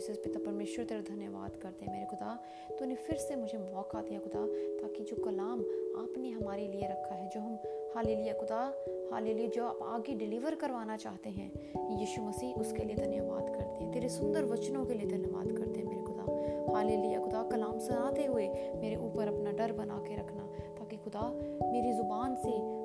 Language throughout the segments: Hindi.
जीसस पिता परमेश्वर, तेरा धन्यवाद करते हैं मेरे खुदा। तूने फिर से मुझे मौका दिया खुदा, ताकि जो कलाम आपने हमारे लिए रखा है, जो हम हाले लिया खुदा हाले लिए जो आप आगे डिलीवर करवाना चाहते हैं, यीशु मसीह, उसके लिए धन्यवाद करते हैं। तेरे सुंदर वचनों के लिए धन्यवाद करते हैं मेरे खुदा। हाले लिया खुदा, कलाम सुनाते हुए मेरे ऊपर अपना डर बना के रखना, ताकि खुदा मेरी ज़ुबान से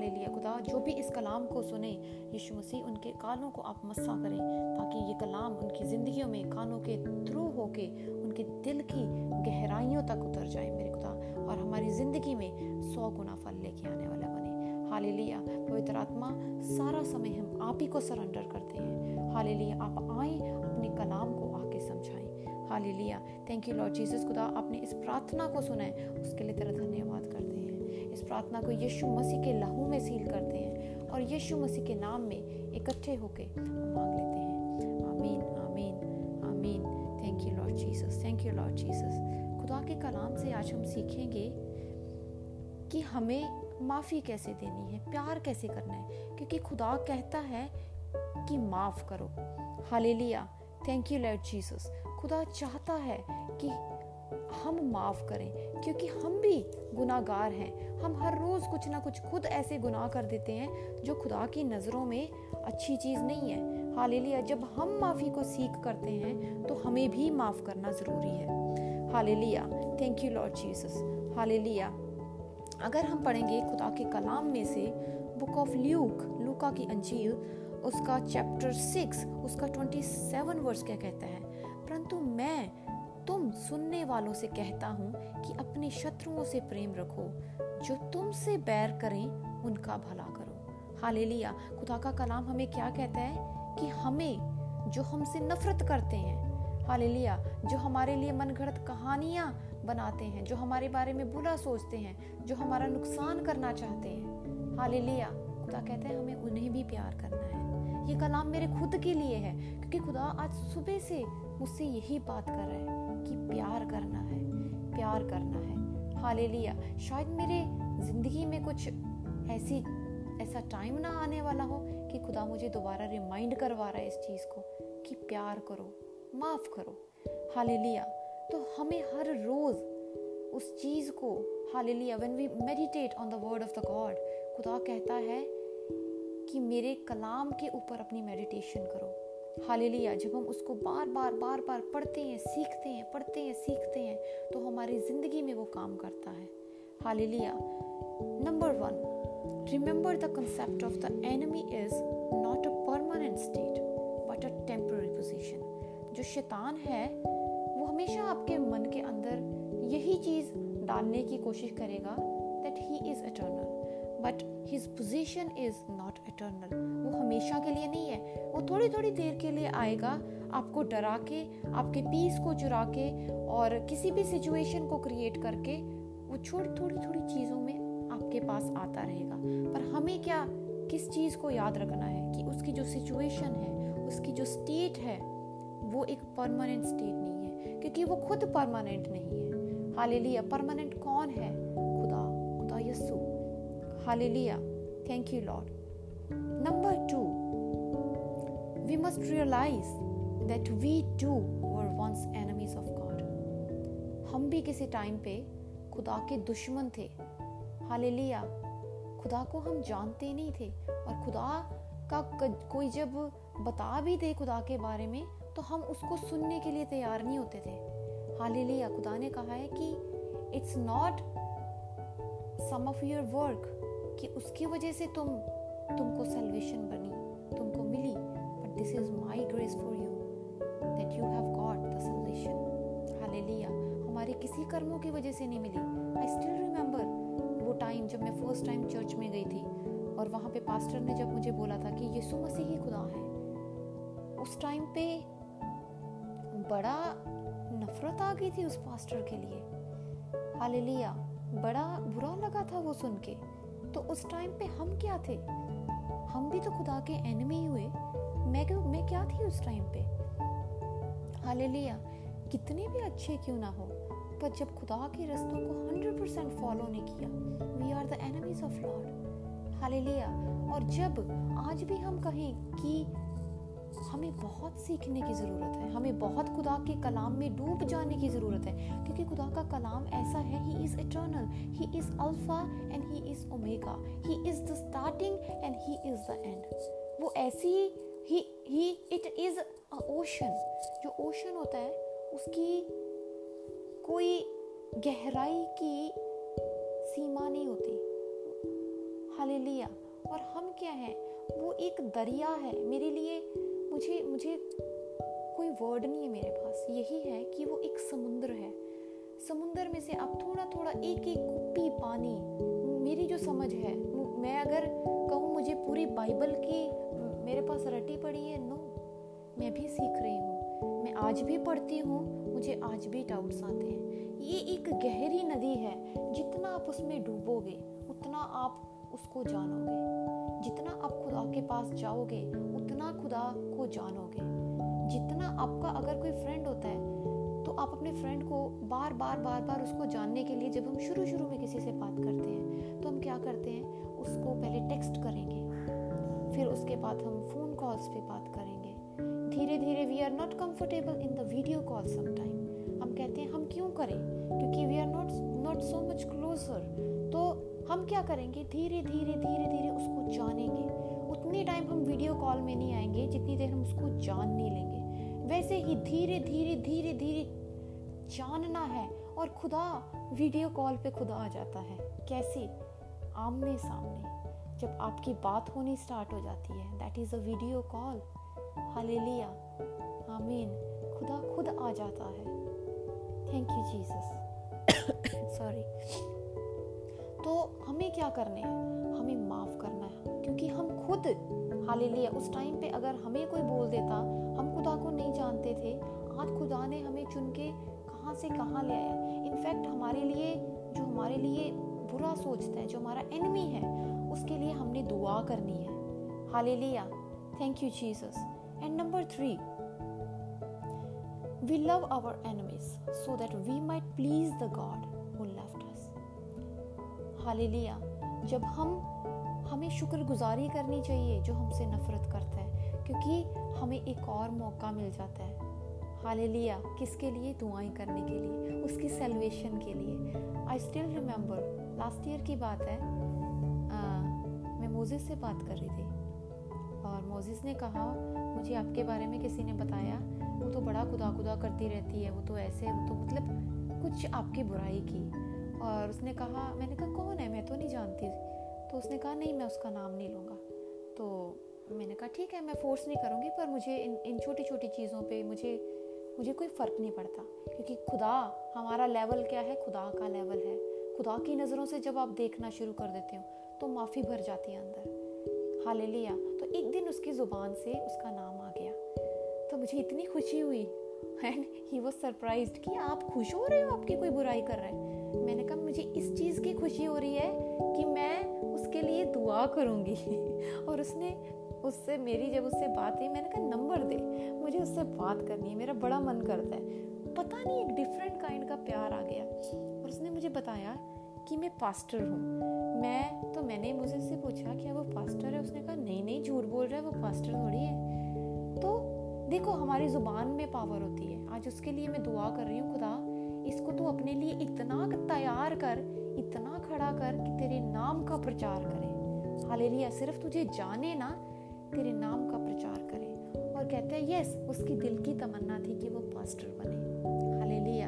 हाले लिया। खुदा, जो भी इस कलाम को सुने, यीशु मसीह, उनके कानों को आप मस्सा करें, ताकि ये कलाम उनकी ज़िंदगियों में, कानों के थ्रू होके, उनके दिल की गहराइयों तक उतर जाए मेरे खुदा, और हमारी ज़िंदगी में सौ गुना फल लेके आने वाला बने। हाले लिया पवित्र आत्मा, सारा समय हम आप ही को सरेंडर करते हैं। हाले लिया आप आए, अपने कलाम को आके समझाएँ। हाले लिया थैंक यू लॉर्ड जीसस खुदा, आपने इस प्रार्थना को सुना है, उसके लिए तेरा धन्यवाद करते हैं। इस प्रार्थना को यीशु मसीह के लहू में सील करते हैं और यीशु मसीह के नाम में इकट्ठे होके मांग लेते हैं। आमीन आमीन आमीन। Thank you Lord Jesus thank you Lord Jesus खुदा के कलाम से आज हम सीखेंगे कि हमें माफ़ी कैसे देनी है, प्यार कैसे करना है, क्योंकि खुदा कहता है कि माफ़ करो। Hallelujah. Thank you Lord Jesus खुदा चाहता है कि हम माफ़ करें, क्योंकि हम भी गुनाहगार हैं। हम हर रोज़ कुछ ना कुछ खुद ऐसे गुनाह कर देते हैं, जो खुदा की नज़रों में अच्छी चीज़ नहीं है। हालेलुया, जब हम माफ़ी को सीख करते हैं तो हमें भी माफ़ करना ज़रूरी है। Hallelujah thank you Lord Jesus hallelujah, अगर हम पढ़ेंगे खुदा के कलाम में से बुक ऑफ़ ल्यूक लूका की अंजील, उसका चैप्टर सिक्स उसका ट्वेंटी सेवन वर्स क्या कहता है? परंतु मैं तुम सुनने वालों से कहता हूँ कि अपने शत्रुओं से प्रेम रखो। जो तुमसे बैर करें, उनका भला करो। हालेलुया। खुदा का कलाम हमें क्या कहता है? कि हमें, जो हमसे नफरत करते हैं, हालेलुया, जो हमारे लिए मनगढ़ंत कहानियाँ बनाते हैं, जो हमारे बारे में बुरा सोचते हैं, जो हमारा नुकसान करना चाहते हैं, हालेलुया। खुदा कहता है, हमें उन्हें भी प्यार करना है। ये कलाम मेरे खुद के लिए है, क्योंकि खुदा आज सुबह से मुझसे यही बात कर रहा है। कि प्यार करना है, प्यार करना है। हालेलुया। शायद मेरे ज़िंदगी में कुछ ऐसी, ऐसा टाइम ना आने वाला हो कि खुदा मुझे दोबारा रिमाइंड करवा रहा है इस चीज़ को कि प्यार करो, माफ़ करो। हालेलुया। तो हमें हर रोज़ उस चीज़ को, hallelujah when we meditate on the word of the God खुदा कहता है कि मेरे कलाम के ऊपर अपनी मेडिटेशन करो। हालेलुया, जब हम उसको बार बार बार बार पढ़ते हैं, सीखते हैं, पढ़ते हैं, सीखते हैं तो हमारी ज़िंदगी में वो काम करता है। Hallelujah. Number one remember the concept of the enemy is not a permanent state but a temporary position जो शैतान है, वो हमेशा आपके मन के अंदर यही चीज़ डालने की कोशिश करेगा that he is eternal but his position is not eternal वो हमेशा के लिए नहीं है। वो थोड़ी थोड़ी देर के लिए आएगा, आपको डरा के, आपके पीस को चुरा के और किसी भी सिचुएशन को क्रिएट करके वो छोटी थोड़ी थोड़ी चीज़ों में आपके पास आता रहेगा। पर हमें क्या किस चीज़ को याद रखना है कि उसकी जो सिचुएशन है, उसकी जो स्टेट है, वो एक परमानेंट स्टेट नहीं है। क्योंकि वो खुद परमानेंट नहीं है। हालेलुया परमानेंट कौन है? Hallelujah. Thank you, Lord. Number two, we must realize that we too were once enemies of God. हम भी किसी टाइम पे खुदा के दुश्मन थे हालेलुया खुदा को हम जानते नहीं थे और खुदा का कोई जब बता भी दे खुदा के बारे में तो हम उसको सुनने के लिए तैयार नहीं होते थे हालेलुया खुदा ने कहा है कि it's not some of your work कि उसकी वजह से तुम, तुमको सेल्वेशन बनी, तुमको मिली but this is my grace for you that you have got the salvation hallelujah हमारे किसी कर्मों की वजह से नहीं मिली। आई स्टिल रिमेंबर वो टाइम जब मैं फ़र्स्ट टाइम चर्च में गई थी, और वहाँ पे पास्टर ने जब मुझे बोला था कि यीशु मसीह ही खुदा है, उस टाइम पे बड़ा नफरत आ गई थी उस पास्टर के लिए। हालेलुया बड़ा बुरा लगा था वो सुन के। तो उस टाइम पे हम क्या थे? हम भी तो खुदा के एनिमी हुए। मैं मैं क्या थी उस टाइम पे? हालेलुया कितने भी अच्छे क्यों ना हो, पर जब खुदा के रस्तों को 100% फॉलो नहीं किया we are the enemies of Lord hallelujah और जब आज भी हम कहें कि हमें बहुत सीखने की ज़रूरत है। हमें बहुत खुदा के कलाम में डूब जाने की ज़रूरत है, क्योंकि खुदा का कलाम ऐसा है he is eternal he is alpha and he is omega he is the starting and he is the end वो ऐसी ही ही इट इज़ ओशन जो ओशन होता है, उसकी कोई गहराई की सीमा नहीं होती। हालेलुया। और हम क्या हैं? वो एक दरिया है। मेरे लिए मुझे मुझे कोई वर्ड नहीं है मेरे पास। यही है कि वो एक समुंदर है। समुद्र में से आप थोड़ा थोड़ा एक एक कुप्पी पानी, मेरी जो समझ है, मैं अगर कहूँ मुझे पूरी बाइबल की मेरे पास रटी पड़ी है नो मैं भी सीख रही हूँ। मैं आज भी पढ़ती हूँ, मुझे आज भी डाउट्स आते हैं। ये एक गहरी नदी है, जितना आप उसमें डूबोगे, उतना आप उसको जानोगे। जितना आप खुदा के पास जाओगे, उतना खुदा को जानोगे। जितना आपका अगर कोई फ्रेंड होता है तो आप अपने फ्रेंड को बार बार बार बार उसको जानने के लिए जब हम शुरू शुरू में किसी से बात करते हैं तो हम क्या करते हैं? उसको पहले टेक्स्ट करेंगे। फिर उसके बाद हम फ़ोन कॉल्स पे बात करेंगे। धीरे धीरे we are not comfortable in the video call sometime हम कहते हैं, हम क्यों करें? क्योंकि we are not not so much closer तो हम क्या करेंगे? धीरे धीरे धीरे धीरे उसको जानेंगे। उतने टाइम हम वीडियो कॉल में नहीं आएँगे, जितनी देर हम उसको जान नहीं लेंगे। वैसे ही धीरे धीरे धीरे धीरे जानना है और खुदा वीडियो कॉल पे खुदा आ जाता है। कैसे? आमने सामने। जब आपकी बात होनी स्टार्ट हो जाती है that is a video call hallelujah आमीन खुदा खुद आ जाता है। थैंक यू जीसस सॉरी तो हमें क्या करने हैं? हमें माफ़ करना है, क्योंकि हम खुद हाल लिया उस टाइम पे अगर हमें कोई बोल देता, हम खुदा को नहीं जानते थे, आज खुदा ने हमें चुन के कहाँ से कहाँ ले आया इनफैक्ट हमारे लिए, जो हमारे लिए बुरा सोचता है, जो हमारा एनिमी है, उसके लिए हमने दुआ करनी है। Hallelujah thank you Jesus and number three enemies so that we might please the God. who loved us. Hallelujah. जब हम हमें शुक्रगुजारी करनी चाहिए जो हमसे नफरत करता है क्योंकि हमें एक और मौका मिल जाता है। हालेलुया। किसके लिए? दुआएँ करने के लिए उसकी सेलिब्रेशन के लिए। I still remember last year की बात है आ, मैं मोजिस से बात कर रही थी और मोजिस ने कहा मुझे आपके बारे में किसी ने बताया वो तो बड़ा खुदा खुदा करती रहती है वो तो ऐसे वो तो मतलब कुछ आपकी बुराई की। और उसने कहा, मैंने कहा, कौन है? मैं तो नहीं जानती। तो उसने कहा, नहीं, मैं उसका नाम नहीं लूँगा। तो मैंने कहा, ठीक है, मैं फोर्स नहीं करूँगी, पर मुझे इन इन छोटी छोटी चीज़ों पे मुझे मुझे कोई फ़र्क नहीं पड़ता। क्योंकि खुदा हमारा लेवल क्या है? खुदा का लेवल है। खुदा की नज़रों से जब आप देखना शुरू कर देते हो तो माफ़ी भर जाती है अंदर। हाल लिया तो एक दिन उसकी ज़ुबान से उसका नाम आ गया। तो मुझे इतनी खुशी हुई। एंड ही वॉज़ सरप्राइज़ कि आप खुश हो रहे हो? आपकी कोई बुराई कर रहा है। मैंने कहा, मुझे इस चीज़ की खुशी हो रही है कि मैं उसके लिए दुआ करूँगी। और उसने उससे मेरी जब उससे बात हुई, मैंने कहा, नंबर दे, मुझे उससे बात करनी है, मेरा बड़ा मन करता है। पता नहीं, एक डिफरेंट काइंड का प्यार आ गया। और उसने मुझे बताया कि मैं पास्टर हूँ। मैं तो मैंने मुझे से पूछा क्या वो पास्टर है? उसने कहा, नहीं नहीं, झूठ बोल रहा है, वो पास्टर थोड़ी है। तो देखो, हमारी ज़ुबान में पावर होती है। आज उसके लिए मैं दुआ कर रही हूँ, खुदा इसको तू अपने लिए इतना तैयार कर, इतना खड़ा कर कि तेरे नाम का प्रचार करे। हालेलुया, सिर्फ़ तुझे जाने ना, तेरे नाम का प्रचार करे। और कहते हैं, यस, उसकी दिल की तमन्ना थी कि वो पास्टर बने। Hallelujah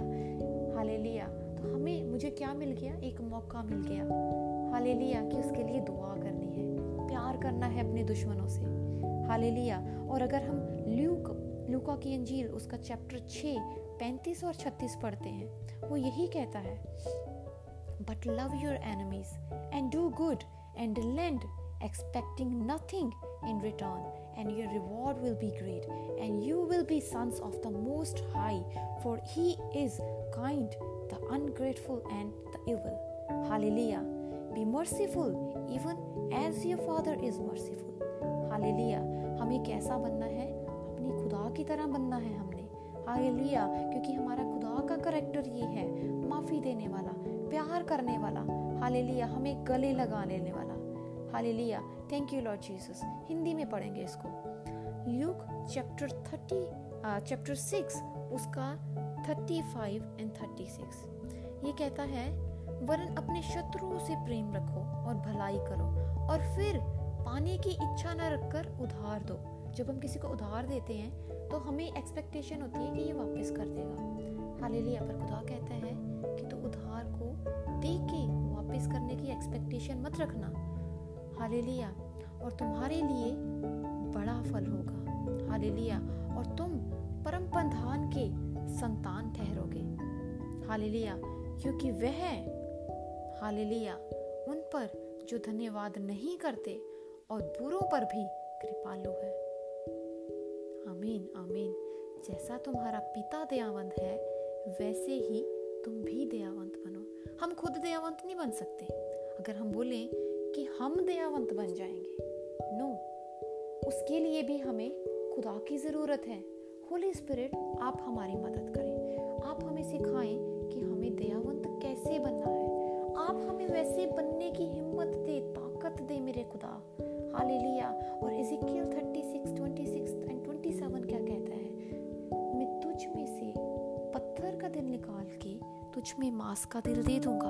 hallelujah. तो हमें, मुझे क्या मिल गया? एक मौका मिल गया। हालेलुया कि उसके लिए दुआ करनी है, प्यार करना है अपने दुश्मनों से। हालेलुया। और अगर हम ल्यूक, लूका की अंजील, उसका चैप्टर छः पैंतीस और छत्तीस पढ़ते हैं। वो यही कहता है but love your enemies and do good and lend expecting nothing in return and your reward will be great and you will be sons of the most high for he is kind the ungrateful and the evil hallelujah be merciful even as your father is merciful hallelujah हमें कैसा बनना है? अपने खुदा की तरह बनना है हमें हमने हालेलुया क्योंकि हमारा खुदा का करेक्टर ये है, माफ़ी देने वाला, प्यार करने वाला। हालेलुया हमें गले लगा लेने वाला। Hallelujah thank you Lord Jesus Hindi में पढ़ेंगे इसको। Luke chapter thirty chapter six उसका thirty five and thirty six ये कहता है, वरन अपने शत्रुओं से प्रेम रखो और भलाई करो, और फिर पाने की इच्छा न रखकर उधार दो। जब हम किसी को उधार देते हैं तो हमें एक्सपेक्टेशन होती है कि ये वापस कर देगा। हालेलुया, पर खुदा कहता है कि तो उधार को दे के वापस करने की एक्सपेक्टेशन मत रखना। हालेलुया, और तुम्हारे लिए बड़ा फल होगा। हालेलुया, और तुम परम प्रधान के संतान ठहरोगे। हालेलुया, क्योंकि वह, हालेलुया, उन पर जो धन्यवाद नहीं करते और बुरों पर भी कृपालु है। आमीन आमीन। जैसा तुम्हारा पिता दयावंत है, वैसे ही तुम भी दयावंत बनो। हम खुद दयावंत नहीं बन सकते। अगर हम बोलें कि हम दयावंत बन जाएँगे नो उसके लिए भी हमें खुदा की ज़रूरत है। होली स्पिरिट आप हमारी मदद करें। आप हमें सिखाएँ कि हमें दयावंत कैसे बनना है। आप हमें वैसे बनने की हिम्मत दे, ताकत दे मेरे खुदा। हालेलुया और इजिकियल तुझ में मांस का दिल दे दूँगा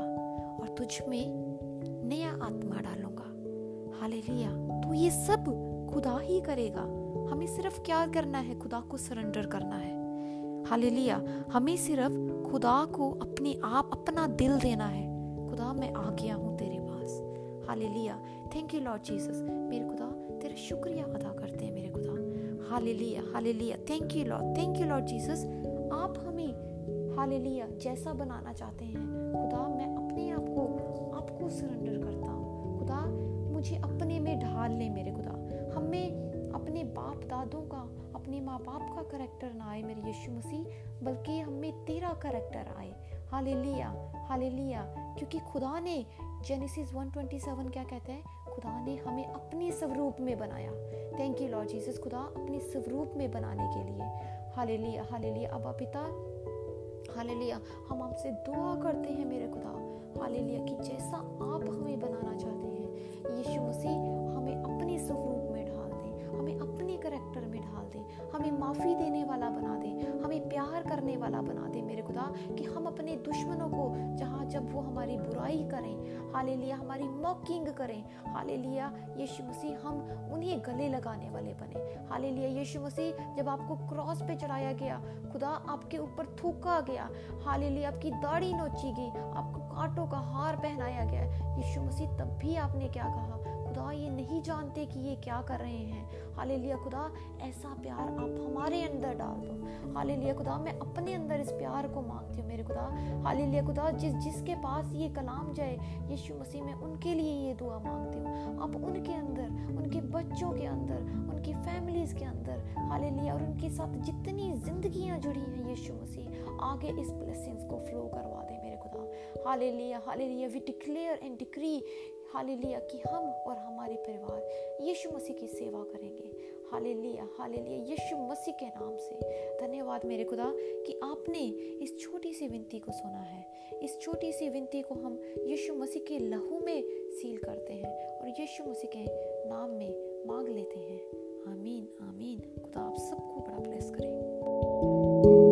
और तुझ में नया आत्मा डालूँगा। हालेलुया। तो ये सब खुदा ही करेगा। हमें सिर्फ़ क्या करना है? खुदा को सरेंडर करना है। हालेलुया। हमें सिर्फ़ खुदा को अपने आप, अपना दिल देना है। खुदा, मैं आ गया हूँ तेरे पास। Hallelujah. Thank you Lord Jesus मेरे खुदा, तेरा शुक्रिया अदा करते हैं मेरे खुदा। Hallelujah. Hallelujah. Thank you Lord thank you Lord Jesus आप हमें हालेलुया जैसा बनाना चाहते हैं। खुदा, मैं अपने आप को, आपको सरेंडर करता हूँ। खुदा, मुझे अपने में ढाल ले मेरे खुदा। हमें अपने बाप दादों का, अपने माँ बाप का करेक्टर ना आए मेरे यीशु मसीह, बल्कि हमें तेरा करेक्टर आए। Hallelujah hallelujah. क्योंकि खुदा ने जेनेसिस 127 क्या कहते हैं? खुदा ने हमें अपने स्वरूप में बनाया। थैंक यू लॉर्ड जीसस खुदा, अपने स्वरूप में बनाने के लिए। हाले लिया हाले लिया अब पिता हाले लिया हम आपसे दुआ करते हैं मेरे खुदा हाले लिया कि जैसा आप हमें बनाना चाहते हैं, यीशु मसीह हमें अपने स्वरूप में ढाल दें, हमें अपने करेक्टर में ढाल दें, हमें माफ़ी देने वाला बना दें, हमें प्यार करने वाला बना दें खुदा कि हम अपने दुश्मनों को, जहाँ जब वो हमारी बुराई करें हाले लिया हमारी मॉकिंग करें हाले लिया यीशु मसीह हम उन्हें गले लगाने वाले बने। हाले लिया यीशु मसीह, जब आपको क्रॉस पे चढ़ाया गया, खुदा आपके ऊपर थूका गया हाले लिया आपकी दाढ़ी नोची गई, आपको कांटों का हार पहनाया गया, यीशु मसीह, तब भी आपने क्या कहा? खुदा ये नहीं जानते कि ये क्या कर रहे हैं। हाले लिया खुदा, ऐसा प्यार आप हमारे अंदर डाल दो। हाले लिया खुदा, मैं अपने अंदर इस प्यार को मांगती हूँ मेरे खुदा। हाले लिया खुदा, जिस, जिसके पास ये कलाम जाए, यीशु मसीह, मैं उनके लिए ये दुआ मांगती हूँ। आप उनके अंदर, उनके बच्चों के अंदर, उनकी फैमिलीज़ के अंदर हाले लिया और उनके साथ जितनी जिंदगियाँ जुड़ी हैं यीशु मसीह, आगे इस ब्लेसिंग्स को फ्लो करवा दे मेरे खुदा। Hallelujah hallelujah we declare and decree hallelujah कि हम और हमारे परिवार यीशु मसीह की सेवा करेंगे। हालेलुया हालेलुया, यीशु मसीह के नाम से। धन्यवाद मेरे खुदा कि आपने इस छोटी सी विनती को सुना है। इस छोटी सी विनती को हम यीशु मसीह के लहू में सील करते हैं और यीशु मसीह के नाम में मांग लेते हैं। आमीन आमीन। खुदा आप सबको बड़ा ब्लेस करें।